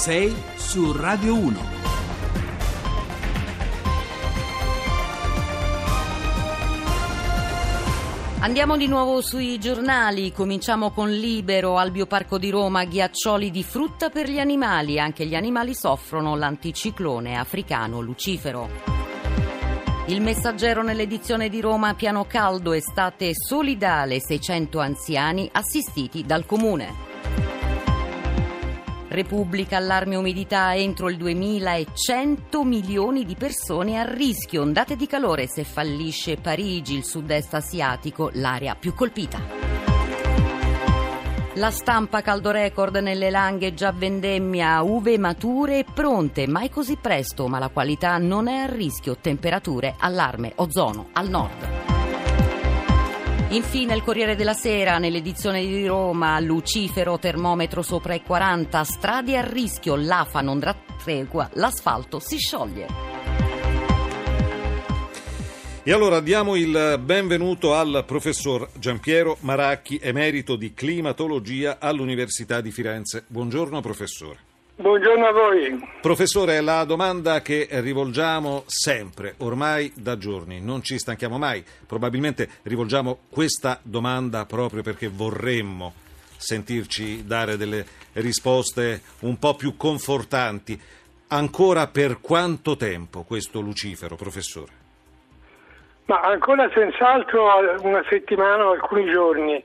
6 su Radio 1. Andiamo di nuovo sui giornali, cominciamo con Libero, al Bioparco di Roma, ghiaccioli di frutta per gli animali, anche gli animali soffrono l'anticiclone africano Lucifero. Il messaggero nell'edizione di Roma, piano caldo, estate solidale, 600 anziani assistiti dal comune. Repubblica allarme umidità entro il 2100 milioni di persone a rischio. Ondate di calore se fallisce Parigi, il sud-est asiatico, l'area più colpita. La stampa caldo record nelle langhe già vendemmia, uve mature e pronte, mai così presto, ma la qualità non è a rischio. Temperature, allarme, ozono al nord. Infine il Corriere della Sera nell'edizione di Roma, Lucifero, termometro sopra i 40, strade a rischio, l'AFA non dà tregua, l'asfalto si scioglie. E allora diamo il benvenuto al professor Giampiero Maracchi, emerito di climatologia all'Università di Firenze. Buongiorno professore. Buongiorno a voi. Professore, la domanda che rivolgiamo sempre, ormai da giorni, non ci stanchiamo mai, probabilmente rivolgiamo questa domanda proprio perché vorremmo sentirci dare delle risposte un po' più confortanti. Ancora per quanto tempo questo Lucifero, professore? Ma ancora senz'altro una settimana o alcuni giorni,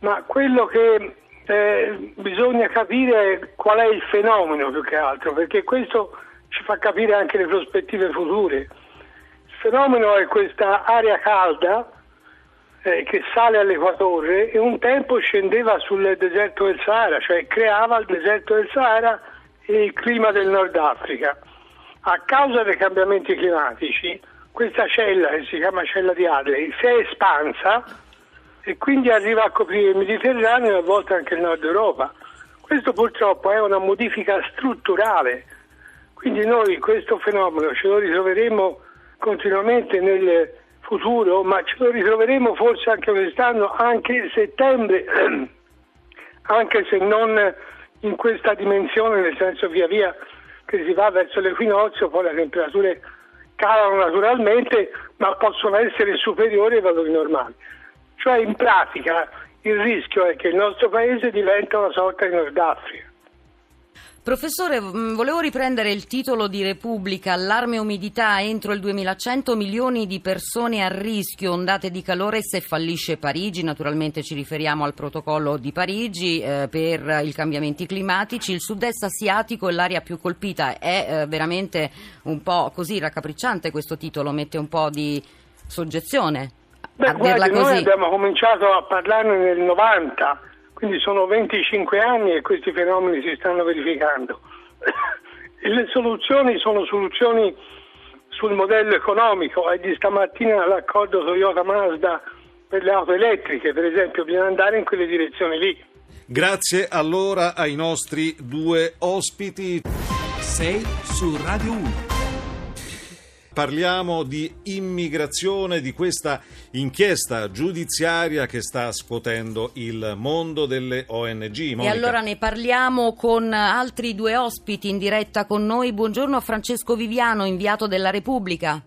ma quello che eh, bisogna capire qual è il fenomeno più che altro, perché questo ci fa capire anche le prospettive future. Il fenomeno è questa aria calda eh, che sale all'equatore e un tempo scendeva sul deserto del Sahara, cioè creava il deserto del Sahara e il clima del Nord Africa. A causa dei cambiamenti climatici, questa cella, che si chiama cella di Adley, si è espansa e quindi arriva a coprire il Mediterraneo e a volte anche il nord Europa. Questo purtroppo è una modifica strutturale, quindi noi questo fenomeno ce lo ritroveremo continuamente nel futuro, ma ce lo ritroveremo forse anche quest'anno, anche settembre, anche se non in questa dimensione, nel senso via via che si va verso l'equinozio, poi le temperature calano naturalmente, ma possono essere superiori ai valori normali. Cioè in pratica il rischio è che il nostro paese diventa una sorta di Nord Africa. Professore, mm, volevo riprendere il titolo di Repubblica, allarme umidità entro il 2100 milioni di persone a rischio, ondate di calore se fallisce Parigi, naturalmente ci riferiamo al protocollo di Parigi eh, per i cambiamenti climatici, il sud-est asiatico è l'area più colpita, è eh, veramente un po' così raccapricciante questo titolo, mette un po' di soggezione. Beh, guardi, noi abbiamo cominciato a parlarne nel 90, quindi sono 25 anni e questi fenomeni si stanno verificando. le soluzioni sono soluzioni sul modello economico e di stamattina l'accordo Toyota-Mazda per le auto elettriche, per esempio, bisogna andare in quelle direzioni lì. Grazie allora ai nostri due ospiti. 6 su Radio 1. Parliamo di immigrazione, di questa inchiesta giudiziaria che sta scuotendo il mondo delle ONG. Monica. E allora ne parliamo con altri due ospiti in diretta con noi. Buongiorno a Francesco Viviano, inviato della Repubblica.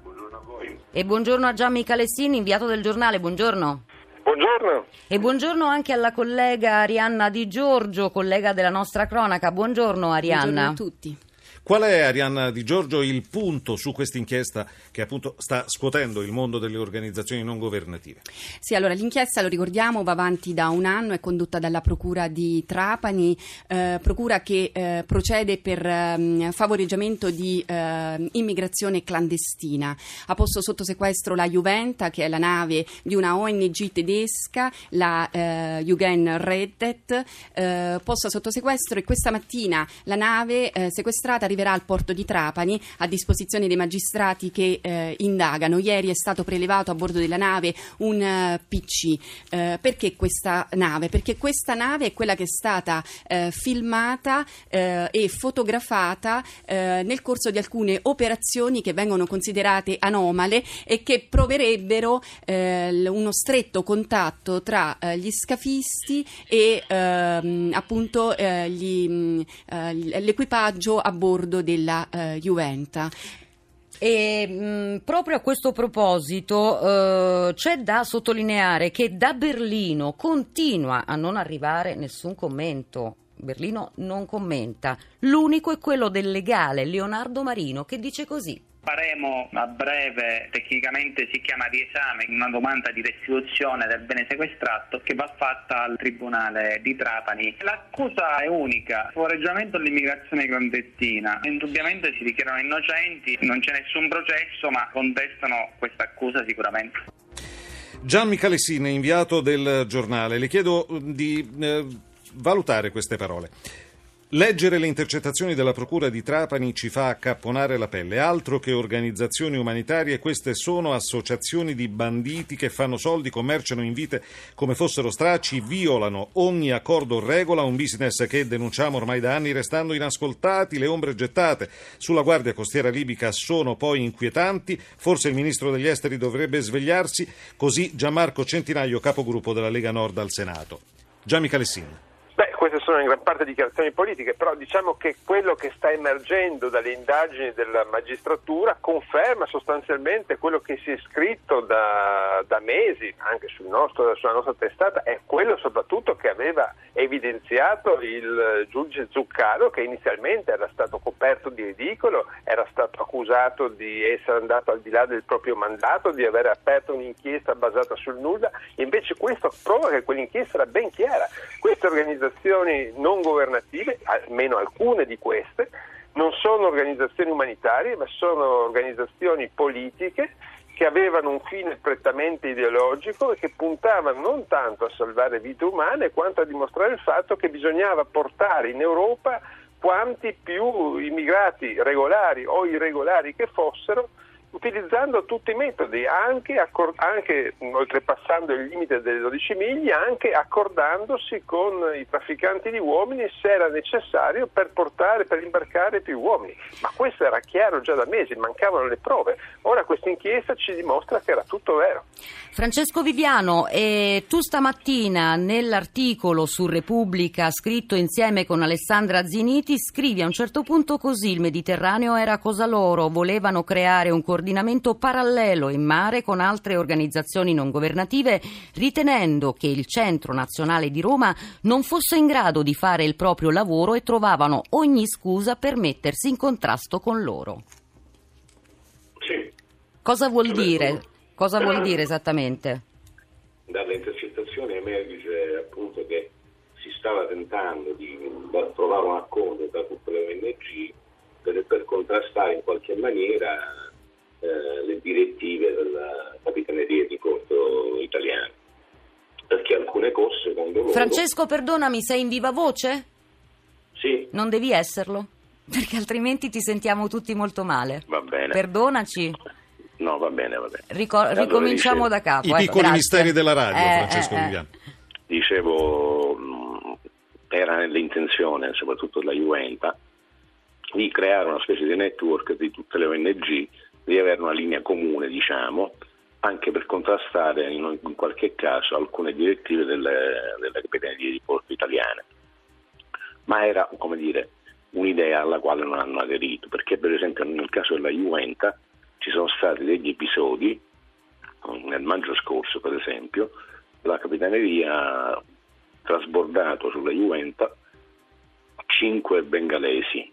Buongiorno a voi. E buongiorno a Gianni Calessini, inviato del giornale. Buongiorno. Buongiorno. E buongiorno anche alla collega Arianna Di Giorgio, collega della nostra cronaca. Buongiorno Arianna. Buongiorno a tutti. Qual è, Arianna Di Giorgio, il punto su questa inchiesta che appunto sta scuotendo il mondo delle organizzazioni non governative? Sì, allora l'inchiesta, lo ricordiamo, va avanti da un anno, è condotta dalla Procura di Trapani, eh, procura che eh, procede per eh, favoreggiamento di eh, immigrazione clandestina. Ha posto sotto sequestro la Juventa, che è la nave di una ONG tedesca, la eh, Jugen Reddet, eh, posta sotto sequestro e questa mattina la nave sequestrata arriva arriverà al porto di Trapani a disposizione dei magistrati che eh, indagano. Ieri è stato prelevato a bordo della nave un uh, PC. Uh, perché questa nave? Perché questa nave è quella che è stata uh, filmata e fotografata nel corso di alcune operazioni che vengono considerate anomale e che proverebbero uno stretto contatto tra gli scafisti e ehm, appunto gli, l'equipaggio a bordo della Juventa. E mh, proprio a questo proposito eh, c'è da sottolineare che da Berlino continua a non arrivare nessun commento. Berlino non commenta. L'unico è quello del legale Leonardo Marino che dice così faremo a breve, tecnicamente si chiama riesame, una domanda di restituzione del bene sequestrato che va fatta al Tribunale di Trapani. L'accusa è unica, favoreggiamento all'immigrazione clandestina. Indubbiamente si dichiarano innocenti, non c'è nessun processo, ma contestano questa accusa sicuramente. Gian Michalessine, inviato del giornale, le chiedo di eh, valutare queste parole. Leggere le intercettazioni della Procura di Trapani ci fa accapponare la pelle. Altro che organizzazioni umanitarie, queste sono associazioni di banditi che fanno soldi, commerciano in vite come fossero stracci, violano ogni accordo o regola, un business che denunciamo ormai da anni restando inascoltati, le ombre gettate sulla Guardia Costiera Libica sono poi inquietanti, forse il Ministro degli Esteri dovrebbe svegliarsi, così Gianmarco Centinaio, capogruppo della Lega Nord al Senato. Gianni Calessin queste sono in gran parte dichiarazioni politiche, però diciamo che quello che sta emergendo dalle indagini della magistratura conferma sostanzialmente quello che si è scritto da, da mesi, anche sul nostro, sulla nostra testata, è quello soprattutto che aveva evidenziato il giudice Zuccaro, che inizialmente era stato coperto di ridicolo, era stato accusato di essere andato al di là del proprio mandato, di aver aperto un'inchiesta basata sul nulla, invece questo prova che quell'inchiesta era ben chiara. Queste organizzazioni non governative, almeno alcune di queste, non sono organizzazioni umanitarie, ma sono organizzazioni politiche che avevano un fine prettamente ideologico e che puntavano non tanto a salvare vite umane quanto a dimostrare il fatto che bisognava portare in Europa quanti più immigrati regolari o irregolari che fossero utilizzando tutti i metodi, anche, accor- anche, oltrepassando il limite delle 12 miglia, anche accordandosi con i trafficanti di uomini se era necessario per portare, per imbarcare più uomini. Ma questo era chiaro già da mesi, mancavano le prove. Ora questa inchiesta ci dimostra che era tutto vero. Francesco Viviano, eh, tu stamattina nell'articolo su Repubblica scritto insieme con Alessandra Ziniti scrivi a un certo punto così il Mediterraneo era cosa loro, volevano creare un coordinamento parallelo in mare con altre organizzazioni non governative ritenendo che il Centro Nazionale di Roma non fosse in grado di fare il proprio lavoro e trovavano ogni scusa per mettersi in contrasto con loro. Sì. Cosa vuol dire? Cosa vuol dire esattamente? Dalle intercettazioni emerge appunto che si stava tentando di trovare un accordo tra tutte le ONG per, per contrastare in qualche maniera eh, le direttive della Capitaneria di Porto italiana. Perché alcune cose, secondo loro... Francesco, perdonami, sei in viva voce? Sì. Non devi esserlo, perché altrimenti ti sentiamo tutti molto male. Va bene. Perdonaci. No, va bene, va bene. Ricor- allora, ricominciamo dicevo, da capo. I ecco, piccoli grazie. misteri della radio, Eh, Francesco eh, eh. Dicevo, mh, era nell'intenzione, soprattutto della Juventa, di creare una specie di network di tutte le ONG, di avere una linea comune, diciamo, anche per contrastare in, in qualche caso alcune direttive delle, delle capitanerie di porto italiane. Ma era, come dire, un'idea alla quale non hanno aderito, perché per esempio nel caso della Juventa ci sono stati degli episodi, nel maggio scorso per esempio, la capitaneria ha trasbordato sulla Juventa cinque bengalesi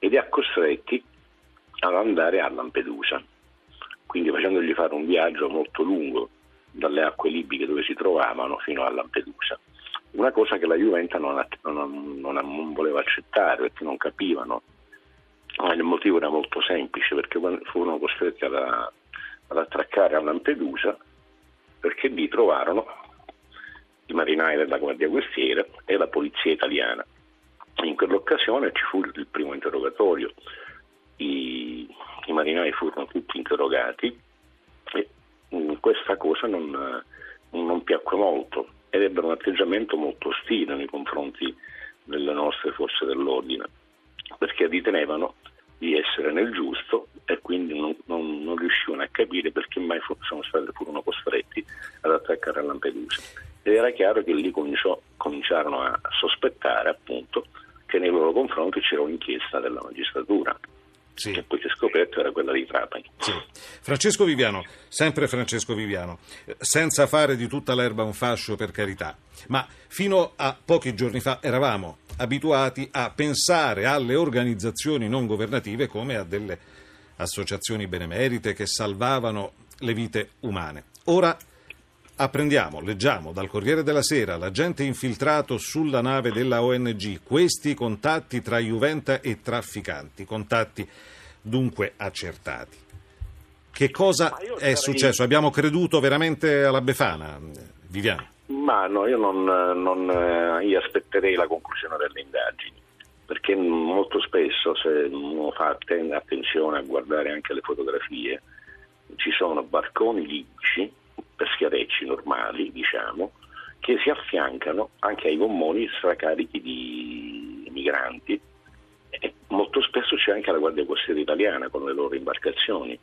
e li ha costretti ad andare a Lampedusa, quindi facendogli fare un viaggio molto lungo dalle acque libiche dove si trovavano fino a Lampedusa. Una cosa che la Juventa non, non- non non voleva accettare perché non capivano. Ma il motivo era molto semplice perché furono costretti ad, ad attraccare a Lampedusa perché lì trovarono i marinai della Guardia Costiera e la polizia italiana In quell'occasione ci fu il primo interrogatorio, i, i marinai furono tutti interrogati e mh, questa cosa non, non piacque molto ed ebbero un atteggiamento molto ostile nei confronti delle nostre forze dell'ordine, perché ritenevano di essere nel giusto e quindi non, non, non riuscivano a capire perché mai fu, stati, furono costretti ad attaccare a Lampedusa. Ed era chiaro che lì cominciò, cominciarono a sospettare appunto che nei loro confronti c'era un'inchiesta della magistratura. Sì. che poi si è scoperto era quella di Trapani. Sì. Francesco Viviano, sempre Francesco Viviano, senza fare di tutta l'erba un fascio per carità, ma fino a pochi giorni fa eravamo abituati a pensare alle organizzazioni non governative come a delle associazioni benemerite che salvavano le vite umane. Ora apprendiamo, leggiamo dal Corriere della Sera, l'agente infiltrato sulla nave della ONG, questi contatti tra Juventa e trafficanti, contatti dunque accertati. Che cosa è successo? Abbiamo creduto veramente alla Befana, Viviano? Ma no, io non, non eh, io aspetterei la conclusione delle indagini, perché molto spesso se uno fa attenzione a guardare anche le fotografie, ci sono barconi libici pescherecci normali, diciamo, che si affiancano anche ai gommoni stracarichi di migranti. E molto spesso c'è anche la Guardia Costiera italiana con le loro imbarcazioni.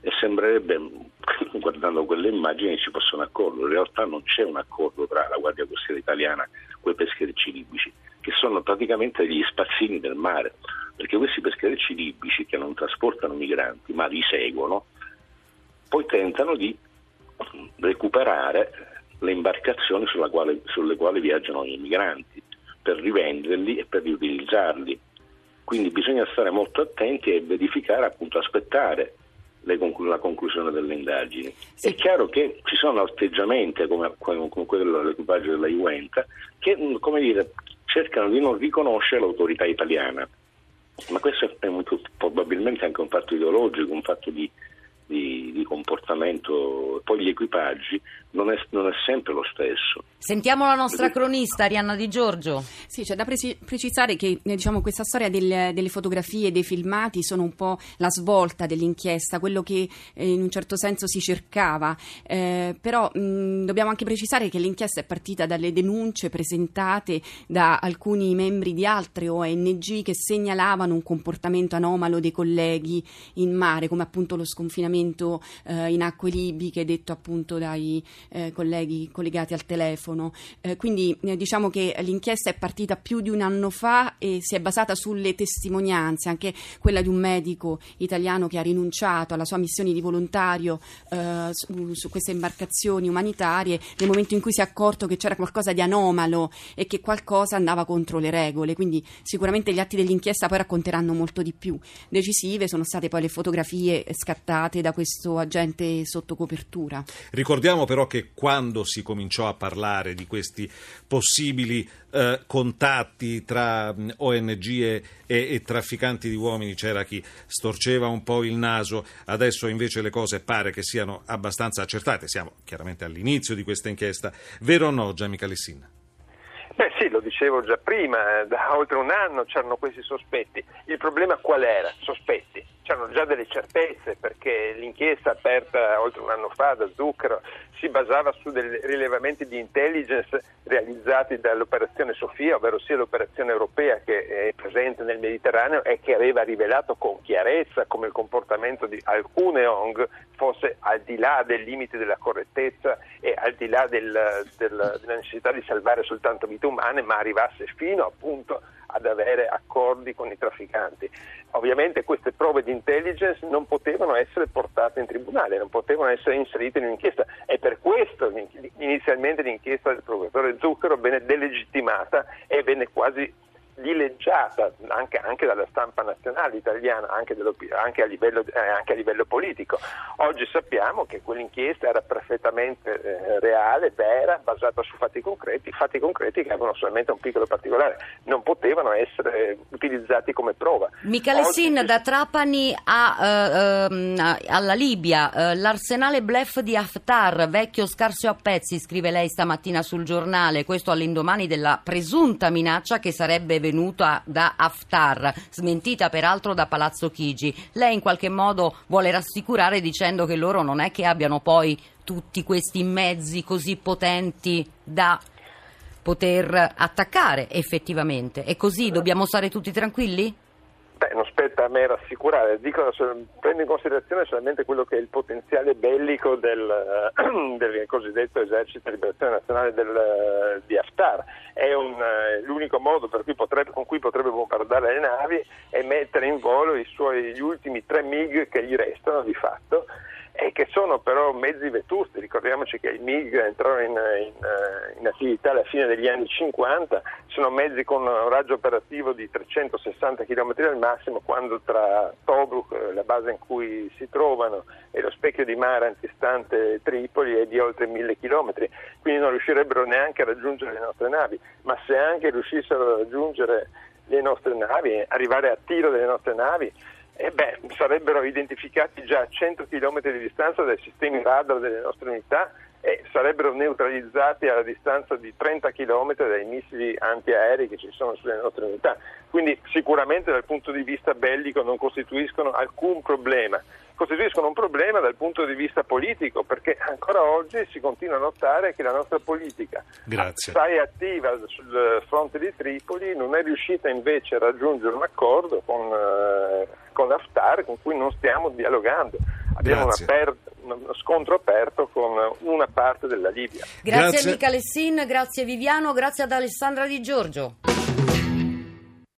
E sembrerebbe, guardando quelle immagini, ci possono accordo, in realtà non c'è un accordo tra la Guardia Costiera italiana e quei pescherecci libici, che sono praticamente degli spazzini del mare, perché questi pescherecci libici che non trasportano migranti ma li seguono, poi tentano di recuperare le imbarcazioni quale, sulle quali viaggiano i migranti per rivenderli e per riutilizzarli. Quindi bisogna stare molto attenti e verificare, appunto, aspettare conclu- la conclusione delle indagini. Sì. È chiaro che ci sono atteggiamenti come, come quello dell'equipaggio della Juventus che come dire, cercano di non riconoscere l'autorità italiana. Ma questo è molto, probabilmente anche un fatto ideologico, un fatto di, di, di comportamento, poi gli equipaggi non è, non è, sempre lo stesso. Sentiamo la nostra cronista Arianna Di Giorgio. Sì, c'è da precisare che eh, diciamo, questa storia del, delle fotografie e dei filmati sono un po' la svolta dell'inchiesta, quello che eh, in un certo senso si cercava, eh, però mh, dobbiamo anche precisare che l'inchiesta è partita dalle denunce presentate da alcuni membri di altre ONG che segnalavano un comportamento anomalo dei colleghi in mare, come appunto lo sconfinamento eh, in acque libiche detto appunto dai eh, colleghi collegati al telefono. Eh, quindi eh, diciamo che l'inchiesta è partita più di un anno fa e si è basata sulle testimonianze, anche quella di un medico italiano che ha rinunciato alla sua missione di volontario eh, su, su, queste imbarcazioni umanitarie nel momento in cui si è accorto che c'era qualcosa di anomalo e che qualcosa andava contro le regole. Quindi sicuramente gli atti dell'inchiesta poi racconteranno molto di più. Decisive sono state poi le fotografie scattate da questo agente sotto copertura. Ricordiamo però che quando si cominciò a parlare di questi possibili eh, contatti tra mh, ONG e, e, e, trafficanti di uomini c'era chi storceva un po' il naso, adesso invece le cose pare che siano abbastanza accertate, siamo chiaramente all'inizio di questa inchiesta, vero o no Gianni Calessina? Beh sì, lo dicevo già prima, eh, da oltre un anno c'erano questi sospetti. Il problema qual era? Sospetti c'erano già delle certezze perché l'inchiesta aperta oltre un anno fa da Zucchero si basava su dei rilevamenti di intelligence realizzati dall'operazione Sofia, ovvero sia l'operazione europea che è presente nel Mediterraneo e che aveva rivelato con chiarezza come il comportamento di alcune ONG fosse al di là dei limiti della correttezza e al di là del, del, della necessità di salvare soltanto vite umane, ma arrivasse fino appunto ad avere accordi con i trafficanti. Ovviamente queste prove di intelligence non potevano essere portate in tribunale, non potevano essere inserite in un'inchiesta e per questo inizialmente l'inchiesta del procuratore Zucchero venne delegittimata e venne quasi dileggiata anche, anche, dalla stampa nazionale italiana, anche, anche, a livello, eh, anche, a livello, politico. Oggi sappiamo che quell'inchiesta era perfettamente eh, reale, vera, basata su fatti concreti, fatti concreti che avevano solamente un piccolo particolare, non potevano essere utilizzati come prova. Michele Sin, da Trapani a, uh, uh, alla Libia, uh, l'arsenale blef di Haftar, vecchio scarso a pezzi, scrive lei stamattina sul giornale, questo all'indomani della presunta minaccia che sarebbe venuta da Haftar, smentita peraltro da Palazzo Chigi. Lei in qualche modo vuole rassicurare dicendo che loro non è che abbiano poi tutti questi mezzi così potenti da poter attaccare effettivamente. E così dobbiamo stare tutti tranquilli? Spetta a me rassicurare, Dico, prendo in considerazione solamente quello che è il potenziale bellico del, del cosiddetto esercito di liberazione nazionale del, di Haftar. È un, l'unico modo cui potrebbe, con cui potrebbe bombardare le navi e mettere in volo suoi, gli ultimi tre MiG che gli restano di fatto e che sono però mezzi vetusti. Ricordiamoci che i MiG entrarono in, in, in, attività alla fine degli anni 50, sono mezzi con un raggio operativo di 360 km al massimo, quando tra Tobruk, la base in cui si trovano, e lo specchio di mare antistante Tripoli è di oltre 1000 km, quindi non riuscirebbero neanche a raggiungere le nostre navi, ma se anche riuscissero a raggiungere le nostre navi, arrivare a tiro delle nostre navi, eh beh, sarebbero identificati già a 100 km di distanza dai sistemi radar delle nostre unità e sarebbero neutralizzati alla distanza di 30 km dai missili antiaerei che ci sono sulle nostre unità. Quindi sicuramente dal punto di vista bellico non costituiscono alcun problema. Costituiscono un problema dal punto di vista politico perché ancora oggi si continua a notare che la nostra politica assai attiva sul fronte di Tripoli non è riuscita invece a raggiungere un accordo con, eh, con Haftar con cui non stiamo dialogando. Abbiamo aper- uno scontro aperto con una parte della Libia. Grazie, Grazie. a Mica Lessin, grazie Viviano, grazie ad Alessandra Di Giorgio.